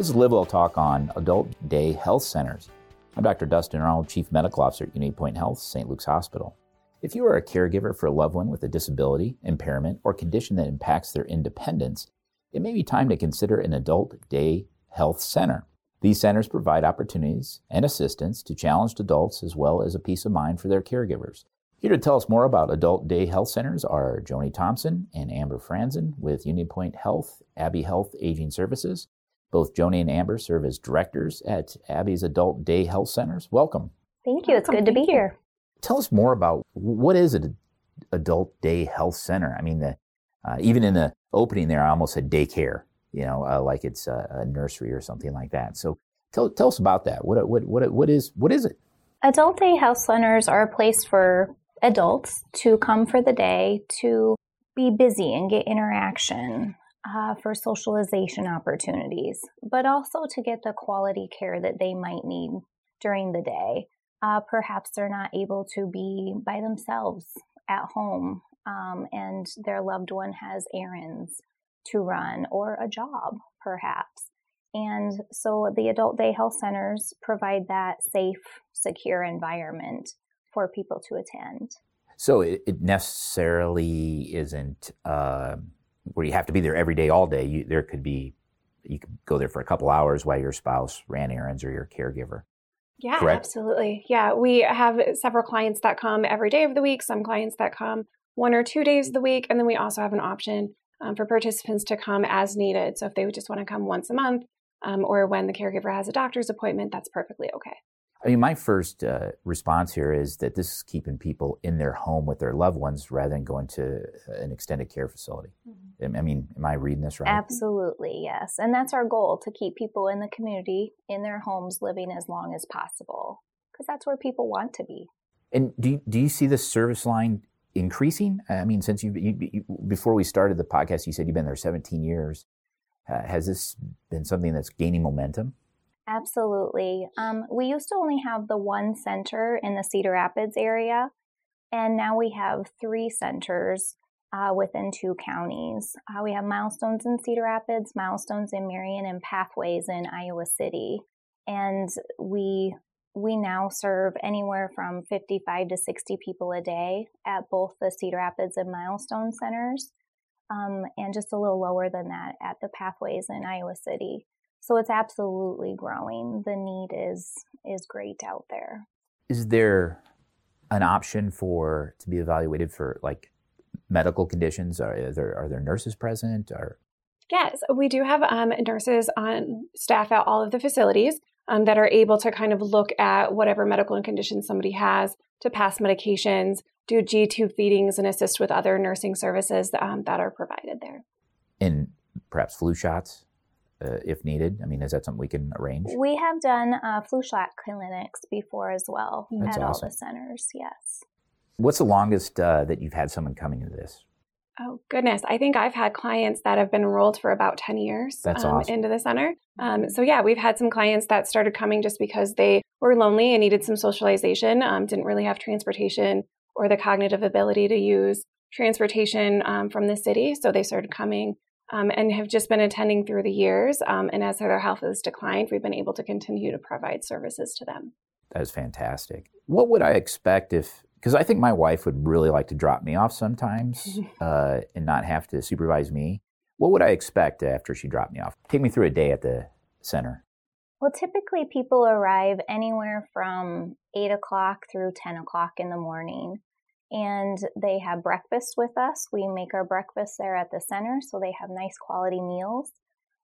This is Live Talk on Adult Day Health Centers. I'm Dr. Dustin Arnold, Chief Medical Officer at Unity Point Health, St. Luke's Hospital. If you are a caregiver for a loved one with a disability, impairment, or condition that impacts their independence, it may be time to consider an adult day health center. These centers provide opportunities and assistance to challenged adults as well as a peace of mind for their caregivers. Here to tell us more about adult day health centers are Joni Thompson and Amber Franzen with Unity Point Health, Abbe Health Aging Services. Both Joni and Amber serve as directors at Abbe's Adult Day Health Centers. Welcome. Thank you. It's good to be here. Tell us more about what is an adult day health center? I mean, the, uh, even in the opening there, I almost said daycare, you know, uh, like it's a, a, nursery or something like that. So tell, tell us about that. What, what, what, what, is, what is it? Adult day health centers are a place for adults to come for the day to be busy and get interaction uh, for socialization opportunities, but also to get the quality care that they might need during the day. Uh, perhaps they're not able to be by themselves at home um, and their loved one has errands to run or a job, perhaps. And so the adult day health centers provide that safe, secure environment for people to attend. So it, necessarily isn't uh, where you have to be there every day, all day. You, there could be you could go there for a couple hours while your spouse ran errands or your caregiver. Yeah, Correct? absolutely. Yeah, we have several clients that come every day of the week. Some clients that come one or two days of the week, and then we also have an option um, for participants to come as needed. So if they would just want to come once a month, um, or when the caregiver has a doctor's appointment, that's perfectly okay. I mean, my first uh, response here is that this is keeping people in their home with their loved ones rather than going to an extended care facility. Mm-hmm. I mean, am I reading this right? Absolutely, yes. And that's our goal to keep people in the community, in their homes, living as long as possible, because that's where people want to be. And do you, do you see the service line increasing? I mean, since you, you, you before we started the podcast, you said you've been there 17 years. Uh, has this been something that's gaining momentum? Absolutely. Um, we used to only have the one center in the Cedar Rapids area, and now we have three centers uh, within two counties. Uh, we have milestones in Cedar Rapids, milestones in Marion, and pathways in Iowa City. And we we now serve anywhere from 55 to 60 people a day at both the Cedar Rapids and Milestone centers, um, and just a little lower than that at the pathways in Iowa City. So it's absolutely growing. The need is is great out there. Is there an option for to be evaluated for like medical conditions? Are there are there nurses present or Yes, we do have um, nurses on staff at all of the facilities um, that are able to kind of look at whatever medical condition somebody has to pass medications, do G tube feedings, and assist with other nursing services um, that are provided there. And perhaps flu shots? uh, if needed? I mean, is that something we can arrange? We have done uh, flu shot clinics before as well That's at awesome. all the centers. Yes. What's the longest uh, that you've had someone coming into this? Oh goodness, I think I've had clients that have been enrolled for about ten years. Um, awesome. into the center. Um, so yeah, we've had some clients that started coming just because they were lonely and needed some socialization, um, didn't really have transportation or the cognitive ability to use transportation um, from the city, so they started coming um, and have just been attending through the years. Um, and as their health has declined, we've been able to continue to provide services to them. That is fantastic. What would I expect if, because I think my wife would really like to drop me off sometimes uh, and not have to supervise me. What would I expect after she dropped me off? Take me through a day at the center. Well, typically people arrive anywhere from 8 o'clock through 10 o'clock in the morning and they have breakfast with us. We make our breakfast there at the center, so they have nice quality meals.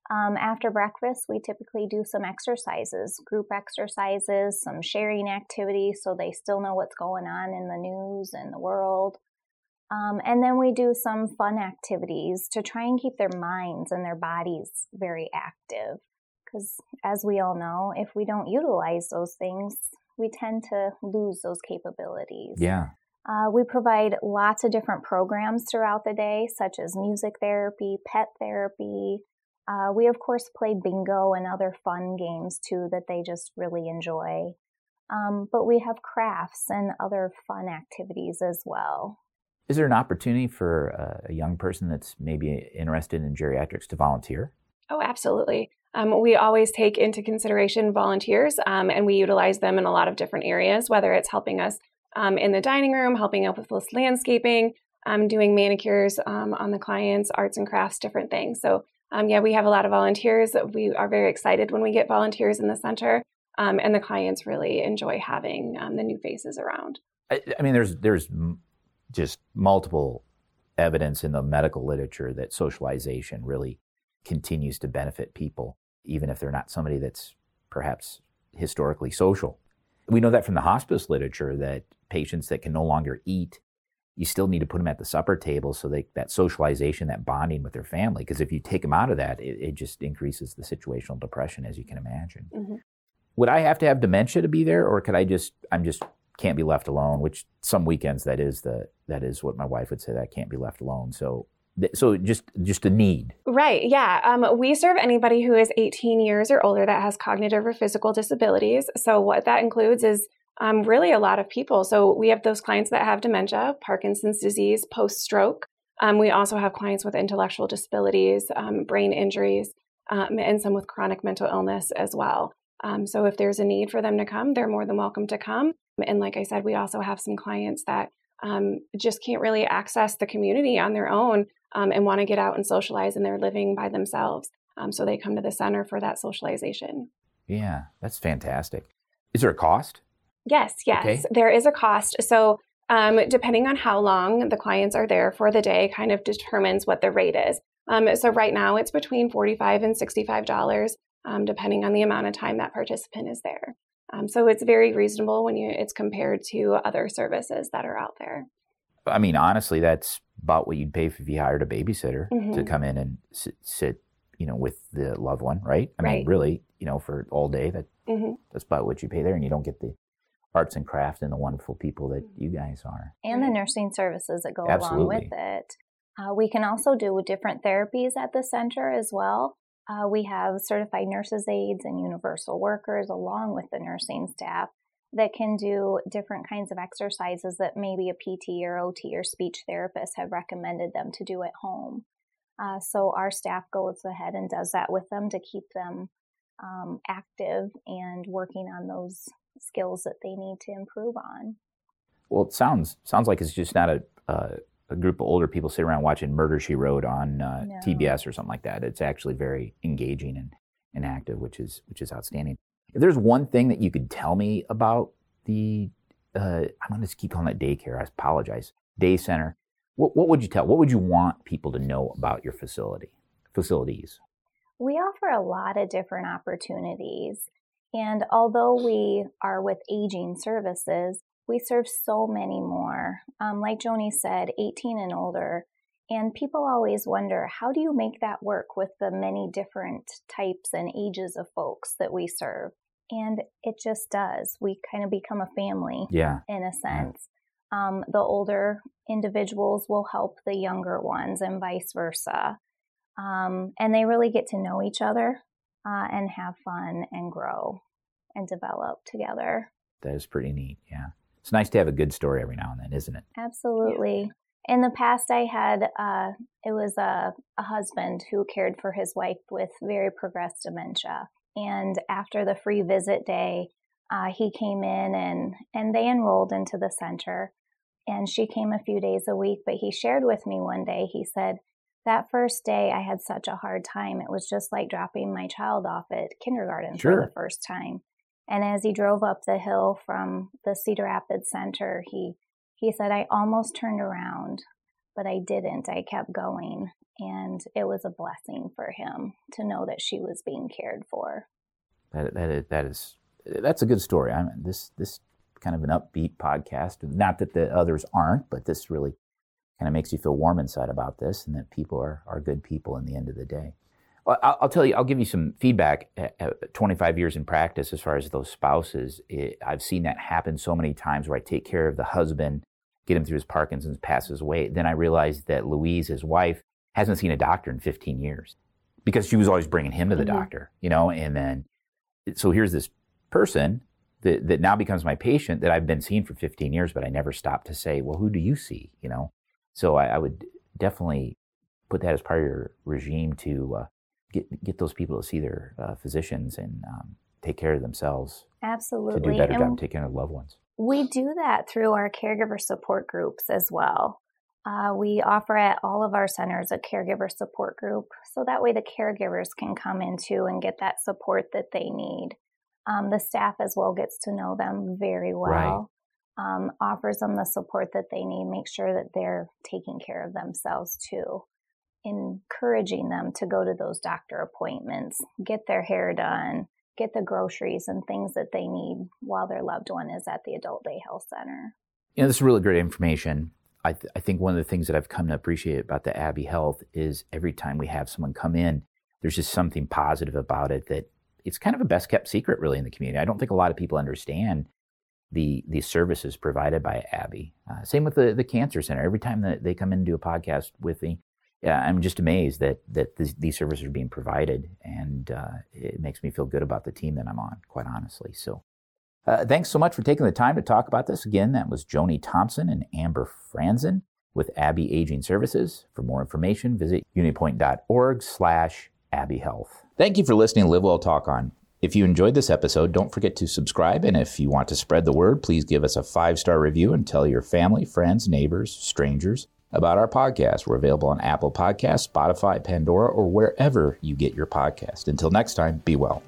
Um, after breakfast, we typically do some exercises, group exercises, some sharing activities, so they still know what's going on in the news and the world. Um, and then we do some fun activities to try and keep their minds and their bodies very active. Because as we all know, if we don't utilize those things, we tend to lose those capabilities. Yeah. Uh, we provide lots of different programs throughout the day, such as music therapy, pet therapy. Uh, we, of course, play bingo and other fun games too that they just really enjoy. Um, but we have crafts and other fun activities as well. Is there an opportunity for a young person that's maybe interested in geriatrics to volunteer? Oh, absolutely. Um, we always take into consideration volunteers um, and we utilize them in a lot of different areas, whether it's helping us um, in the dining room, helping out with landscaping, um, doing manicures um, on the clients, arts and crafts, different things. So, um, yeah, we have a lot of volunteers. We are very excited when we get volunteers in the center, and the clients really enjoy having the new faces around. I, I mean, there's there's just multiple evidence in the medical literature that socialization really continues to benefit people, even if they're not somebody that's perhaps historically social. We know that from the hospice literature that patients that can no longer eat, you still need to put them at the supper table so they, that socialization, that bonding with their family, because if you take them out of that, it, it, just increases the situational depression, as you can imagine. Mm-hmm. Would I have to have dementia to be there, or could I just, I'm just can't be left alone, which some weekends that is the that is what my wife would say that can't be left alone. So so just just a need right yeah um, we serve anybody who is 18 years or older that has cognitive or physical disabilities so what that includes is um, really a lot of people so we have those clients that have dementia parkinson's disease post stroke um, we also have clients with intellectual disabilities um, brain injuries um, and some with chronic mental illness as well um, so if there's a need for them to come they're more than welcome to come and like I said, we also have some clients that um, just can't really access the community on their own and want to get out and socialize, and they're living by themselves. So they come to the center for that socialization. Yeah, that's fantastic. Is there a cost? Yes, yes, okay. there is a cost. So um, depending on how long the clients are there for the day, kind of determines what the rate is. Um, so right now it's between 45 and sixty-five dollars, um, depending on the amount of time that participant is there. Um, so it's very reasonable when you it's compared to other services that are out there. I mean, honestly, that's about what you'd pay if you hired a babysitter mm-hmm. to come in and sit, sit, you know, with the loved one, right? I right. mean, really, you know, for all day, that mm-hmm. that's about what you pay there, and you don't get the arts and craft and the wonderful people that you guys are, and the nursing services that go Absolutely. along with it. Uh, we can also do different therapies at the center as well. Uh, we have certified nurses aides and universal workers along with the nursing staff that can do different kinds of exercises that maybe a PT or OT or speech therapist have recommended them to do at home. Uh, so our staff goes ahead and does that with them to keep them um, active and working on those skills that they need to improve on. Well, it sounds sounds like it's just not a, uh, a group of older people sit around watching Murder She Wrote on uh, no. TBS or something like that. It's actually very engaging and, and active, which is which is outstanding. If there's one thing that you could tell me about the, uh, I'm going to keep calling it daycare. I apologize. Day center. What, what would you tell? What would you want people to know about your facility facilities? We offer a lot of different opportunities. And although we are with aging services, we serve so many more. Um, like Joni said, 18 and older. And people always wonder how do you make that work with the many different types and ages of folks that we serve? And it just does. We kind of become a family yeah. in a sense. Yeah. Um, the older individuals will help the younger ones and vice versa. Um, and they really get to know each other uh, and have fun and grow and develop together. That is pretty neat. Yeah it's nice to have a good story every now and then, isn't it? Absolutely. In the past, I had uh, it was a, a husband who cared for his wife with very progressed dementia, and after the free visit day, uh, he came in and and they enrolled into the center, and she came a few days a week. But he shared with me one day. He said that first day I had such a hard time. It was just like dropping my child off at kindergarten sure. for the first time. And as he drove up the hill from the Cedar Rapids Center, he he said, "I almost turned around, but I didn't. I kept going, and it was a blessing for him to know that she was being cared for." That that is, that is that's a good story. I mean, this this kind of an upbeat podcast. Not that the others aren't, but this really kind of makes you feel warm inside about this, and that people are are good people in the end of the day. I'll, I'll, tell you, I'll give you some feedback. Eh, eh, 25 years in practice, as far as those spouses, it, I've seen that happen so many times where I take care of the husband, get him through his Parkinson's, passes away. Then I realized that Louise, his wife, hasn't seen a doctor in 15 years because she was always bringing him to the mm-hmm. doctor, you know. And then, eh, so here's this person that, that now becomes my patient that I've been seeing for 15 years, but I never stopped to say, well, who do you see, you know? So I, I would definitely put that as part of your regime to uh, get get those people to see their uh, physicians and um, take care of themselves. Absolutely. To do a better and job taking care of loved ones. We do that through our caregiver support groups as well. Uh, we offer at all of our centers a caregiver support group so that way the caregivers can come into and get that support that they need. Um, the staff as well gets to know them very well, right. Um, offers them the support that they need, make sure that they're taking care of themselves too, encouraging them to go to those doctor appointments, get their hair done, get the groceries and things that they need while their loved one is at the adult day health center. You know, this is really great information. I, th- I think one of the things that I've come to appreciate about the Abbe Health is every time we have someone come in, there's just something positive about it that it's kind of a best kept secret really in the community. I don't think a lot of people understand the the services provided by Abbe. Uh, same with the the cancer center. Every time that they come in and do a podcast with me, I'm just amazed that that this, these services are being provided, and uh, it makes me feel good about the team that I'm on. Quite honestly, so. Uh, thanks so much for taking the time to talk about this. Again, that was Joni Thompson and Amber Franzen with Abbe Aging Services. For more information, visit unitypoint.org slash Abbe Health. Thank you for listening to Live Well Talk On. If you enjoyed this episode, don't forget to subscribe. And if you want to spread the word, please give us a five star review and tell your family, friends, neighbors, strangers about our podcast. We're available on Apple Podcasts, Spotify, Pandora, or wherever you get your podcast. Until next time, be well.